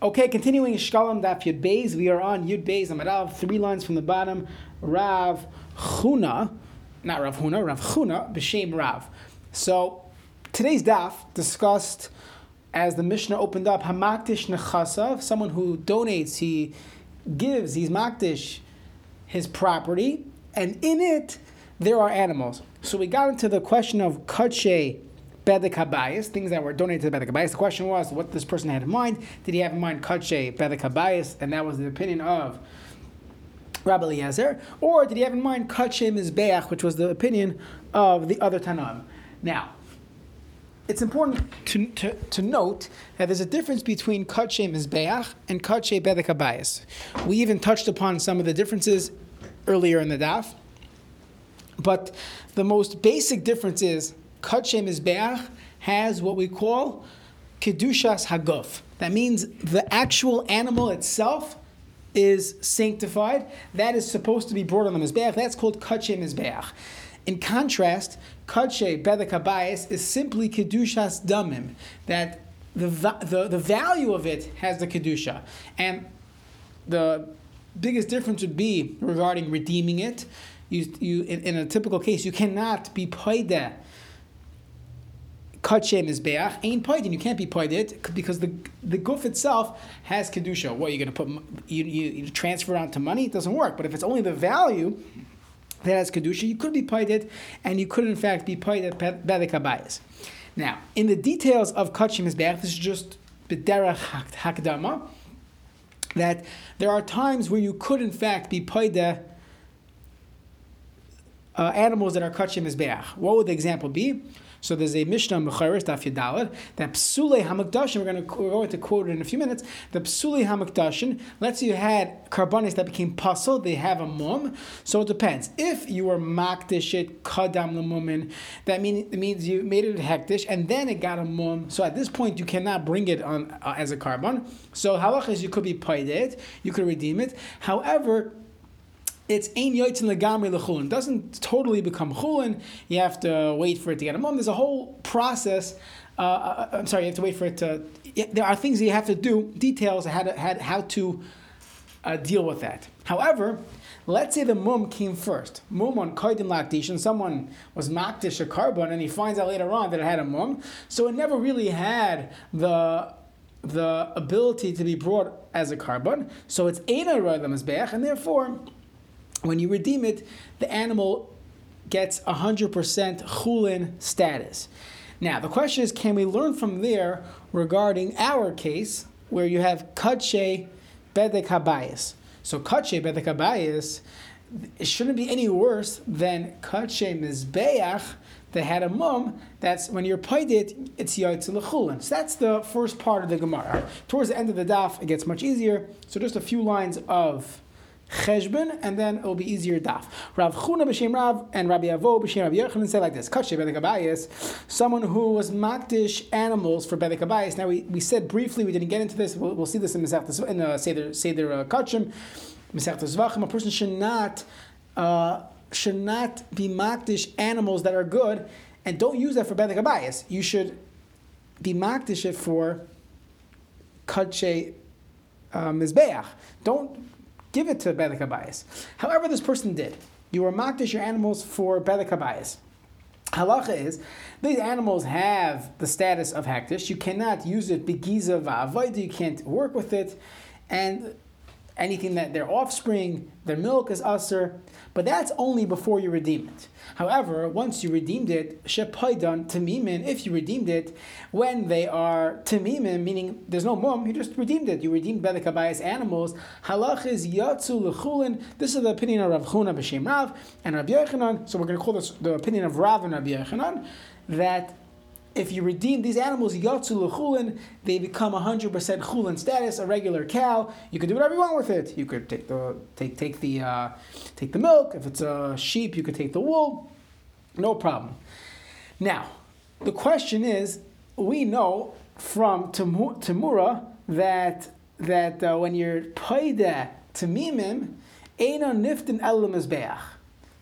Okay, continuing Shkalam Daf Yud Beis, we are on Yud Beis Amarav, three lines from the bottom. Rav Chuna, not Rav Huna, Rav Chuna, B'Shem Rav. So today's Daf discussed as the Mishnah opened up Hamaktish Nechasav, someone who donates, he gives, he's Maktish his property, and in it there are animals. So we got into the question of Kache Bedek Habayis, things that were donated to the Bedek Habayis. The question was what this person had in mind. Did he have in mind Kache Bedek Habayis? And that was the opinion of Rabbi Eliezer. Or did he have in mind Kache Mizbeach, which was the opinion of the other Tanam? Now, it's important to, to, to note that there's a difference between Kache Mizbeach and Kache Bedek Habayis. We even touched upon some of the differences earlier in the daf. But the most basic difference is Kache Mizbeach has what we call Kedushas Haguf. That means the actual animal itself is sanctified. That is supposed to be brought on the Mizbeach. That's called Kache Mizbeach. In contrast, Kache Bedek Habayis is simply Kedushas Damim. That the, the, the value of it has the Kedusha. And the biggest difference would be regarding redeeming it. You, you, in, in a typical case, you cannot be paid that Kache Mizbeach, ain't paid, you can't be paid it because the the goof itself has kedusha. What you're going to put you, you, you transfer it onto money? It doesn't work. But if it's only the value that has kedusha, you could be paid it, and you could in fact be paid at bedek habayis. Now, in the details of Kache Mizbeach, this is just b'derech hakdama. That there are times where you could in fact be paid uh, animals that are Kache Mizbeach. What would the example be? So there's a Mishnah Mecharis Daf Yadalad that Psule Hamakdashin. We're going to we're going to quote it in a few minutes. The Psule Hamakdashin. Let's say you had carbonis that became puzzle. They have a mum. So it depends. If you were makdishit kadam lemumin, that mean, means you made it hektish and then it got a mum. So at this point you cannot bring it on uh, as a korban. So halach is you could be paid it, you could redeem it. However it's ein yotzin legamri lechulin. Doesn't totally become chulin. You have to wait for it to get a mum. There's a whole process. Uh, uh, I'm sorry, you have to wait for it to. There are things that you have to do, details how to how, how to uh, deal with that. However, let's say the mum came first. Mum on kaidin lactation. Someone was makdish a korban, and he finds out later on that it had a mum. So it never really had the the ability to be brought as a korban. So it's ena mizbeach, and therefore when you redeem it, the animal gets 100% chulin status. Now, the question is can we learn from there regarding our case where you have kache bedek habayis? So, kache bedek habayis, it shouldn't be any worse than kache mizbeach that had a mum. That's when you're paid it, it's yaitz lechulin. So that's the first part of the Gemara. Towards the end of the daf, it gets much easier. So just a few lines of cheshbon, and then it will be easier daf. Rav Chuna b'shem Rav and Rabbi Avo b'shem Rabbi Yochanan say like this: Kache bedek someone who was makdish animals for bedekabayis. Now we, we said briefly, we didn't get into this. We'll, we'll see this in Masechta in uh, Seder Seder uh, Kachim, Zvachim. A person should not uh, should not be makdish animals that are good, and don't use that for bedekabayis. You should be makdish it for kache uh, mizbeach. Don't give it to Bedek Habayis. However, this person did. You were makdish your animals for Bedek Habayis. Halacha is these animals have the status of hektish. You cannot use it begiza va'avoida. You can't work with it, and anything that their offspring, their milk is usher, but that's only before you redeem it. However, once you redeemed it, shepaidan tamimin, if you redeemed it, when they are tamimin, meaning there's no mum, you just redeemed it. You redeemed bedek abayas animals. Halach is yatsu lechulin. This is the opinion of Rav Chuna b'shem Rav and Rav Yochanan. So we're going to call this the opinion of Rav and Rav Yochanan that if you redeem these animals, yatsu lechulin, they become 100% chulin status, a regular cow. You can do whatever you want with it. You could take the take take the uh, take the milk. If it's a sheep, you could take the wool. No problem. Now, the question is, we know from Tamura that that uh, when you're paida tamimim, ena niftin elam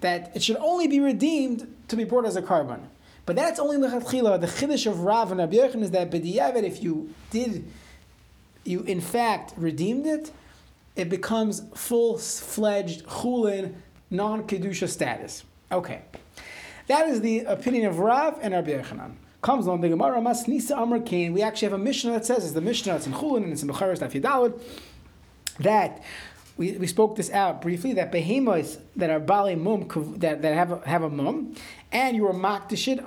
that it should only be redeemed to be brought as a korban. But that's only lechatchila. The chiddush of Rav and Rabbi Yochanan is that b'diavad, if you did you in fact redeemed it, it becomes full fledged chulin, non kedusha status. Okay, that is the opinion of Rav and Rabbi Yochanan. Comes along the Gemara Masnisa Amar Kain. We actually have a Mishnah that says, it's the Mishnah, that's in Chulin and it's in Becharis Daf that we, we spoke this out briefly that behemoths that are bali mum that, that have a, have a mum and you are makdishit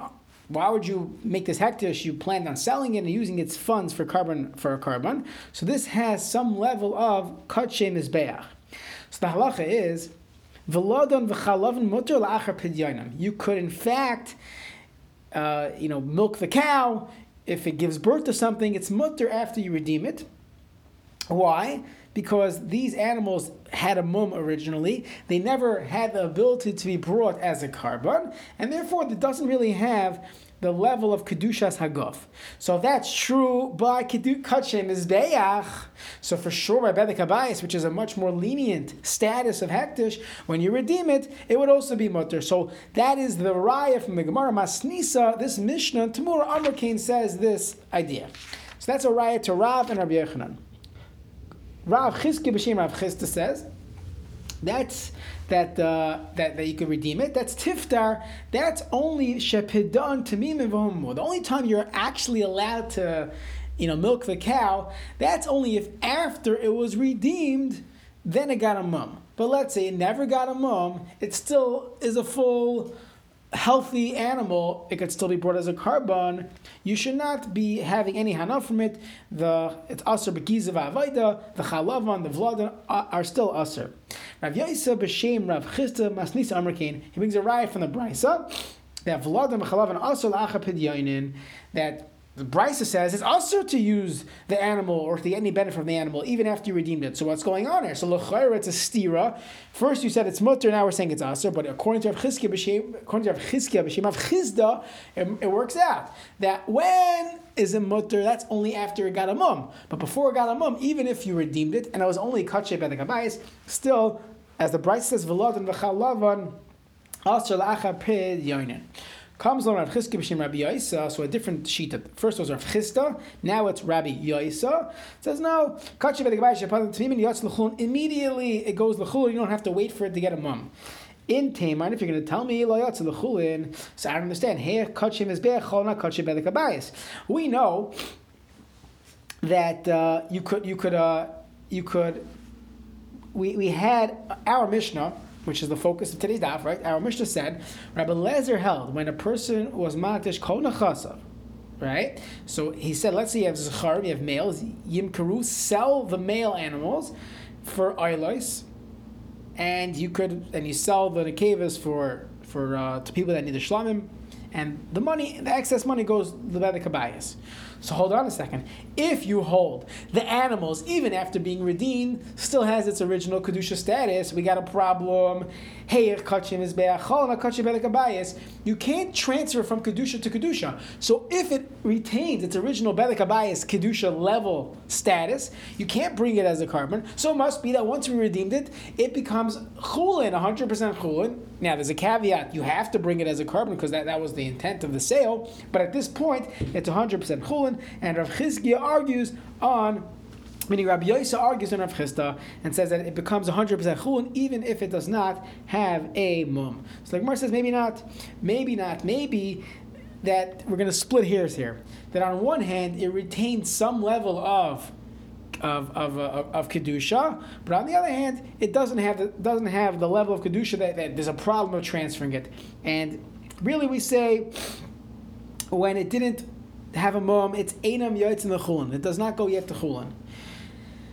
why would you make this hektish? You planned on selling it and using its funds for korban for a korban. So this has some level of katshe mizbeach. So the halacha is v'lodon v'chalavin mutter la'achar pidyonim. You could in fact, uh, you know, milk the cow. If it gives birth to something, it's mutter after you redeem it. Why? Because these animals had a mum originally. They never had the ability to be brought as a korban, and therefore it doesn't really have the level of kedushas haguf. So if that's true by kachem is beach, so for sure by bedek habayis, which is a much more lenient status of hektish, when you redeem it, it would also be mutter. So that is the raya from the Gemara Masnisa. This Mishnah Tamur Amrkain says this idea. So that's a raya to Rav and Rabbi Yochanan. Rav Chizki b'shem Rav Chisda says that's that, uh, that that you can redeem it. That's tiftar. That's only shepidan tamim The only time you're actually allowed to, you know, milk the cow. That's only if after it was redeemed, then it got a mum. But let's say it never got a mum. It still is a full healthy animal, it could still be brought as a korban. You should not be having any hana from it. The it's aser begizav avaida, the chalavan, the vladan are still aser. Rav Yaisa b'shem Rav Chisda Masnisa Amrkain. He brings a riot from the brisa that vladan chalavan aser la'achapid that the says it's also to use the animal or to get any benefit from the animal even after you redeemed it. So what's going on here? So l'chayra it's a stira. First you said it's mutter, now we're saying it's aser. But according to Rav Chizkiah b'shem, according to Rav Chisda, it, works out that when is a mutter, that's only after it got a mum. But before it got a mum, even if you redeemed it and it was only katshe by the kabayis, still, as the Brisa says, v'lad and v'chalavan aser la'acha pid. Comes on Rav Chizki b'shem Rabbi Yaisa, so a different sheet. First was Rav Chisda, now it's Rabbi Yaisa. says no, immediately it goes l'chul, you don't have to wait for it to get a mum. In Taman, if you're going to tell me loyatz l'chulin, so I don't understand. Here, kachim is be'echol, kachim be'lekabayis. We know that uh, you could, you could, uh, you could. We, we had our Mishnah which is the focus of today's daf, right? Our Mishnah said, Rabbi Lezer held when a person was matish kol chasav, right? So he said, let's say you have zachar, you have males, yimkaru, sell the male animals for ilos, and you could, and you sell the nekevas for for uh, to people that need the shlamim, and the money, the excess money goes to the kabayas. So hold on a second. If you hold the animals, even after being redeemed, still has its original kedusha status, we got a problem. Hey, You can't transfer from kedusha to kedusha. So if it retains its original belekabayis kedusha level status, you can't bring it as a korban. So it must be that once we redeemed it, it becomes chulin, 100% chulin. Now there's a caveat: you have to bring it as a korban because that, that was the intent of the sale. But at this point, it's 100% chulin and Rav Chizkiah argues on Meaning Rabbi Yosef argues on Rav Chisda and says that it becomes 100% chulin even if it does not have a mum. So like Mar says, maybe not, maybe not, maybe that we're going to split hairs here. That on one hand, it retains some level of of of, uh, of kedusha, but on the other hand, it doesn't have the, doesn't have the level of kedusha that, that there's a problem of transferring it. And really, we say when it didn't have a mom, it's in the Chulin. It does not go yet to Chulin.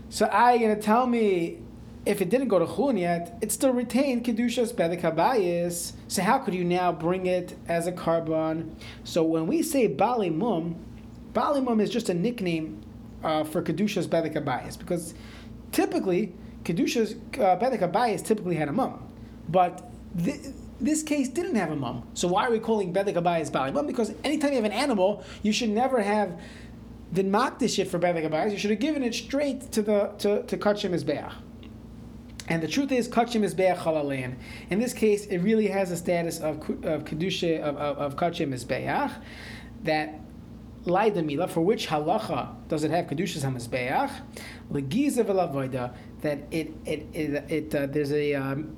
So I going to tell me if it didn't go to Chulin yet, it still retained Kedushas Bedek. So how could you now bring it as a korban? So when we say Bali Mum, Bali Mum is just a nickname uh, for Kedushas Bedek because typically Kedushas uh, typically had a mum. But th- this case didn't have a mum. So why are we calling Bedek Abayis Bali Mum? Because anytime you have an animal, you should never have mocked this shit for Bedek. You should have given it straight to the to, to Kachim. And the truth is, Kachim Mizbeach Halalayan. In this case, it really has a status of, of Kedusha, of, of, of Kachim Mizbeach, that laidamila, for which halacha does it have kedushas hamizbeach? Legiza velavoida that it it it, it uh, there's a um,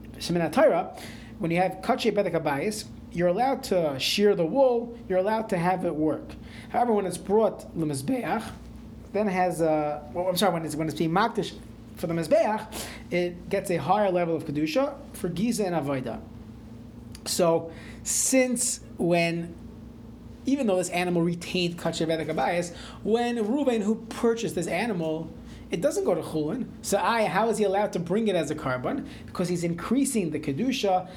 when you have kache bedek you're allowed to shear the wool, you're allowed to have it work. However, when it's brought lemizbeach, then has a, well, I'm sorry, when it's when it's being makdish for the mizbeach, it gets a higher level of kedusha for giza and avoida. So, since when even though this animal retained kache bedek when Reuven who purchased this animal it doesn't go to chulin. So I, how is he allowed to bring it as a korban? Because he's increasing the kedusha,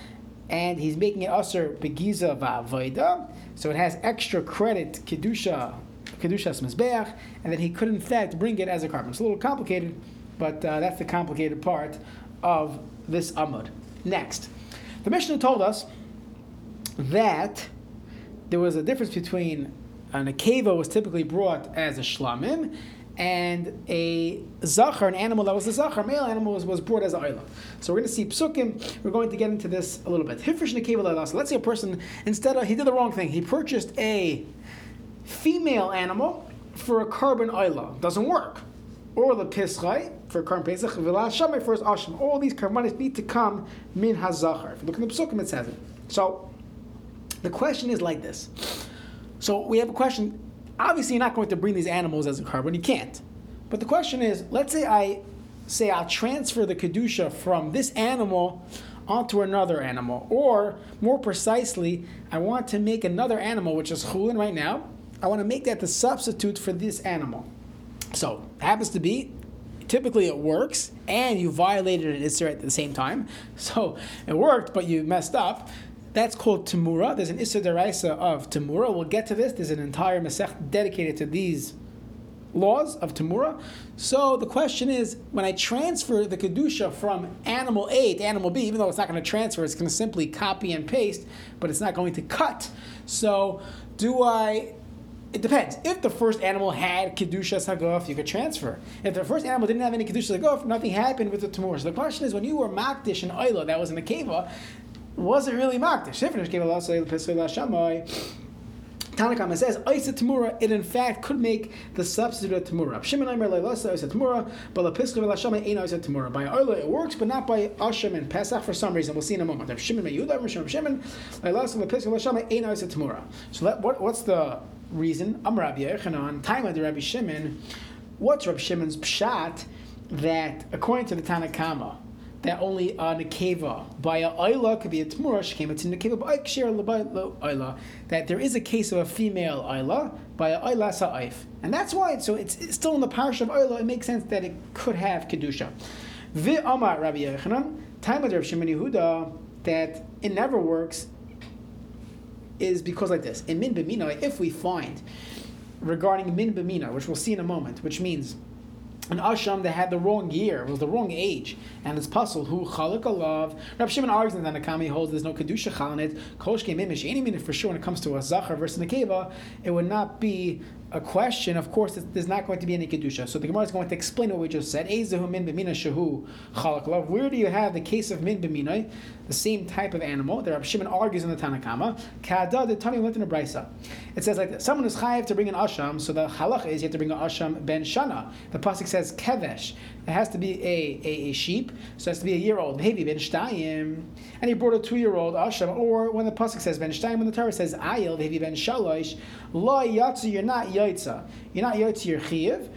and he's making it usher begiza va'avoida. So it has extra credit kedusha, kedushas mizbeach, and then he could in fact bring it as a korban. It's a little complicated, but uh, that's the complicated part of this amud. Next, the Mishnah told us that there was a difference between an akeva was typically brought as a shlamim and a zachar, an animal that was a zachar, male animal, was, was brought as an isla. So we're going to see psukim. We're going to get into this a little bit. Hifrish nekeva So let's say a person instead of he did the wrong thing. He purchased a female animal for a korban isla. Doesn't work. Or the pischai for korban pesach. V'la for his asham. All these karbanis need to come min hazachar. If you look in the psukim, it says it. So the question is like this. So we have a question obviously you're not going to bring these animals as a korban. You can't. But the question is, let's say I say I'll transfer the kedusha from this animal onto another animal, or more precisely, I want to make another animal, which is chulin right now. I want to make that the substitute for this animal. So happens to be typically it works, and you violated an Isser at the same time. So it worked, but you messed up. That's called Tamura. There's an Issa Deraisa of Tamura. We'll get to this. There's an entire Masech dedicated to these laws of Tamura. So the question is, when I transfer the Kedusha from animal A to animal B, even though it's not going to transfer, it's going to simply copy and paste, but it's not going to cut. So do I it depends. If the first animal had kedusha sagof, you could transfer. If the first animal didn't have any kedusha sagof, nothing happened with the tumor. So the question is, when you were makdish and oila that was in the keva, wasn't really makdish. Shifnish gave Allah say l'pisay l'shamay. Tanakama says, Isa Tamura, it in fact could make the substitute of Tamura. Shimon Aimer Leilasa Isa Tamura, but La Piska Velashama ain't Isa Tamura. By Oila it works, but not by Asham and Pesach for some reason. We'll see in a moment. Shimon Meyuda, Shimon Shimon, Leilasa La Velashama ain't Isa Tamura. So that, what, what's the reason? Am Rabbi Yochanan, of the Rabbi Shimon. What's Rabbi Shimon's pshat that according to the Tanakama, that only a nekeva by a ayla could be a tmura came it's a nekeva by ayla that there is a case of a female ayla by a ayla sa'if. And that's why so it's, it's, still in the parish of ayla it makes sense that it could have kedusha. Vi amar Rabbi Yochanan time of Shimon Yehuda that it never works is because like this. In min b'mina if we find regarding min b'mina which we'll see in a moment which means an asham that had the wrong year, it was the wrong age, and it's puzzled who chalik alav. Rabbi Shimon argues that the Nakami holds there's no kedusha chal in it. Koshke mimish. Any minute for sure when it comes to a zachar versus nekeva, it would not be a question, of course, there's not going to be any kedusha. So the Gemara is going to explain what we just said. min b'mina shahu Where do you have the case of min b'mina, the same type of animal? The Rabbi Shimon argues in the Tanakama. Kada the Tani a brisa. It says like someone is chayiv to bring an asham. So the halach is you have to bring an asham ben shana. The pasuk says kevesh. It has to be a, a, a sheep, so it has to be a year old. Maybe ben shtayim, and he brought a two year old asham. Or when the pasuk says ben shtayim, when the Torah says ayil, maybe ben shalosh, lo yatzu, you're not yaitza. You're not yaitza, you're chiyiv.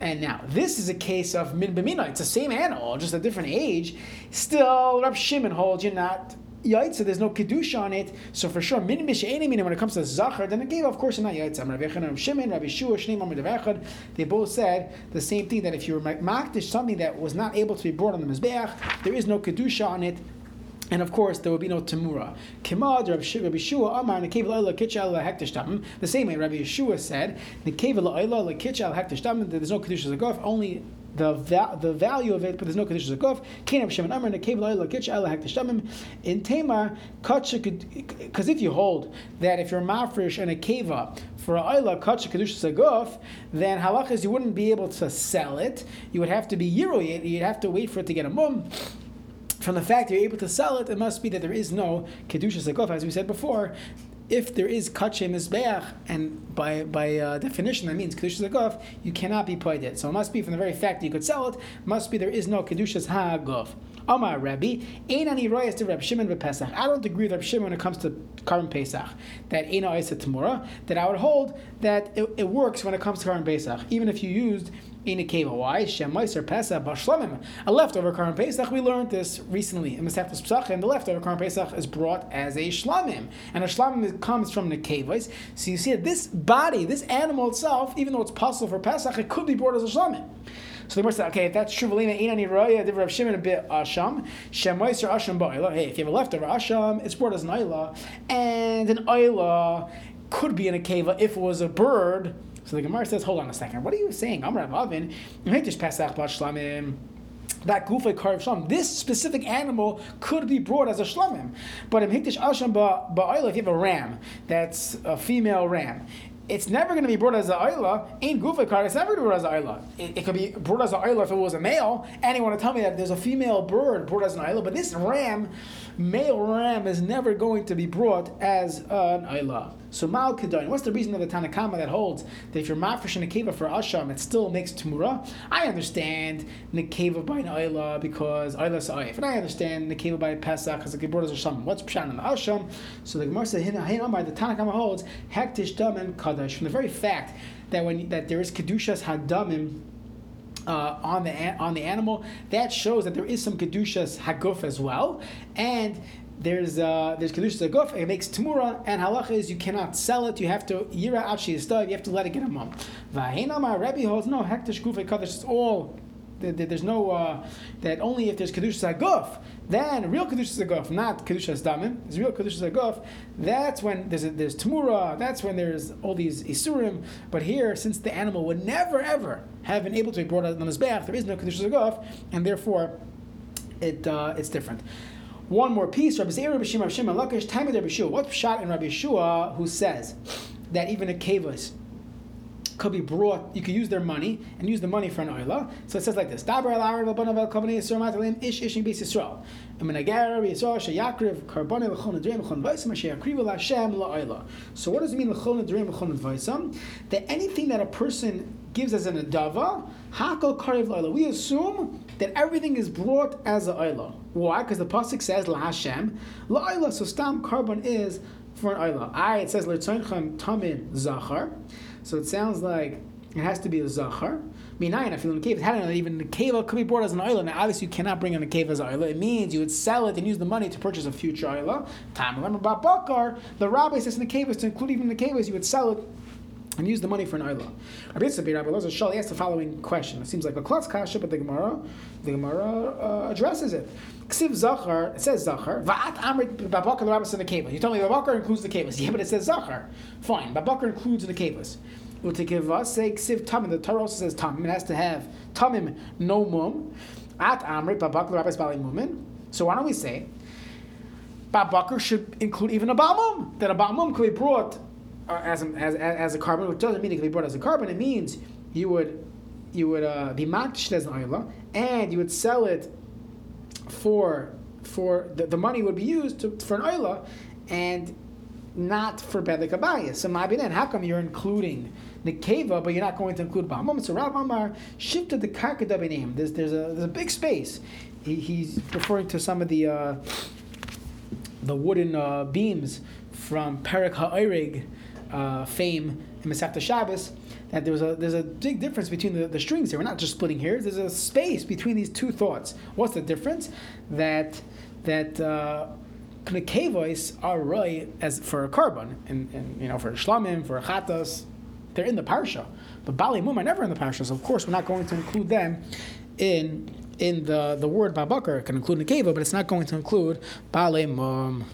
And now, this is a case of min b'mina. It's the same animal, just a different age. Still, Rab Shimon holds you're not yaitza, there's no kedusha on it. So for sure, min b'she'eni when it comes to zachar, then it gave, of course, not yaitza. Rabbi Yechon, Rabbi Shimon, Rabbi Shua, Shnei Mamad they both said the same thing that if you were makdish something that was not able to be brought on the mizbeach, there is no kedusha on it. And of course, there will be no temura. Kimad, Rabbi Shua, Amar, Nekev La'ila Kitchal Hektishdam. The same way Rabbi Yeshua said, Nekev La'ila Kitchal Hektishdam, there's no Kedusha Zagov, only the va- the value of it, but there's no Nekev La'ila Kitchal Hektishdam. In Tamar, because if you hold that if you're mafresh and a keva for a ayla kacha kedusha saguf, then halachas you wouldn't be able to sell it. You would have to be yiroyed. You'd have to wait for it to get a mum from the fact you're able to sell it, it must be that there is no kedusha zakov, as we said before. If there is kachem mizbeach, and by by uh, definition that means kedushas haguf, you cannot be paid. So it must be from the very fact that you could sell it, must be there is no kedushas haguf. Amar Rabbi, Ein ani royas to Reb Shimon Pesach. I don't agree with Reb Shimon when it comes to Karban Pesach. That Ein Isa Tamura, that I would hold that it, it, works when it comes to Karban Pesach. Even if you used in a cave. Why? Shemaiser Pesach Bashlamim. A leftover Karban Pesach. We learned this recently in Masechtas Pesach, and the leftover Karban Pesach is brought as a shlamim, and a shlamim comes from the kavos. So you see that this body, this animal itself, even though it's possible for Pesach, it could be brought as a shlamim. So the Gemara said, okay, if that's true, Velina Inani Raya, Div Rav Shimon a bit Asham, Shemoiser Asham Ba'ila. Hey, if you have a leftover Asham, it's brought as an Ayla, and an Ayla could be in a cave if it was a bird. So the Gemara says, hold on a second, what are you saying? I'm Rav Avin, Pesach Shlamim that gufa karv shlam. This specific animal could be brought as a shlamim, but in hikdish asham ba'ayla, if you have a ram that's a female ram, it's never going to be brought as an ayla. In gufa card, it's never going to be brought as an ayla. It, it, could be brought as an ayla if it was a male. And you want to tell me that there's a female bird brought as an ayla, but this ram, male ram, is never going to be brought as an ayla. So Mal Kedain, what's the reason of the Tanakama that holds that if you're mafresh in Nekeva for Asham, it still makes Tumura? I understand Nekeva by Naila because Ayla Sa'if. And I understand Nekeva by Pesach because the Geburt is Asham. What's Pshan the Asham? So the Gemara Hin by the Tanakama holds Hektish Damin Kadash. From the very fact that when that there is Kedushas Hadamim uh, on the on the animal, that shows that there is some kedushas haguf as well, and there's uh, there's kedushas aguf. It makes tamura, and halacha is you cannot sell it. You have to yira achi You have to let it get a mum. Rabbi holds no hektish gufay kadosh. It's all there's no uh, that only if there's kedushas aguf, then real kedushas aguf, not kedushas damim. There's real kedushas aguf. That's when there's a, there's tamura. That's when there's all these isurim. But here, since the animal would never ever have been able to be brought out on his back, there is no kedushas aguf, and therefore it uh, it's different. One more piece, Rabbi Zeir, Rabbi Shimon, Shimon, Lakish, time of Rabbi Shua. What's shot in Rabbi Shua who says that even a kavas could be brought, you could use their money and use the money for an oila. So it says like this: Dabar al Arab Banav al Kavani Yisrael Matalim Ish Ish in Beis Yisrael. Agar Yisrael Sheyakriv Karboni Lechon Adreim Lechon Vaisam Sheyakriv El Hashem LaOila. So what does it mean Lechon Adreim Lechon Vaisam? That anything that a person gives as an adava, Hakol Kariv LaOila. We assume that everything is brought as a oila. Why? Because the pasuk says La Hashem LaOila. So stam korban is for an oila. I it says Lertzonchem Tamin Zachar. So it sounds like it has to be a zachar. Minayin, I feel in the cave. Not even the cave could be bought as an island. Now, obviously, you cannot bring in a cave as an island. It means you would sell it and use the money to purchase a future island. Time remember about bakar. The rabbi says in the cave is to include even the cave you would sell it and use the money for an isla. Rabbi Yitzchak Rabbi Lozer Shal asked the following question. It seems like a klutz kasha, but the Gemara, the Gemara uh, addresses it. Ksiv Zachar, it says Zachar. Va'at Amrit Babakar, the Rabbi said the kavas. You told me Babakar includes the kavas. Yeah, but it says Zachar. Fine, Babakar includes the kavas. Utekiva say Ksiv Tamim. The Torah also says Tamim. It has to have Tamim no mum. At Amrit Babakar, Rabbi's Bali Mumin. So why don't we say Babakar should include even a Bamum? That a Bamum could be brought uh, as, a, as, as a korban, which doesn't mean it can be brought as a korban. It means you would you would uh, be matched as an and you would sell it for for the, the money would be used to, for an ayla, and not for bedek. So my then, how come you're including the keva, but you're not going to include bamam? So Rav Amar shifted the karkada name. There's there's a there's a big space. He, he's referring to some of the uh, the wooden uh, beams from Perak Ha'orig uh, fame in Masechta Shabbos that there's a there's a big difference between the, the strings here. We're not just splitting hairs. There's a space between these two thoughts. What's the difference? That that uh, voice are right as for a korban and, and you know for shlamim for chatas, they're in the parsha. But Bali Mum are never in the parsha, so of course we're not going to include them in in the the word babakar. It can include nekeva, but it's not going to include Bali Mum.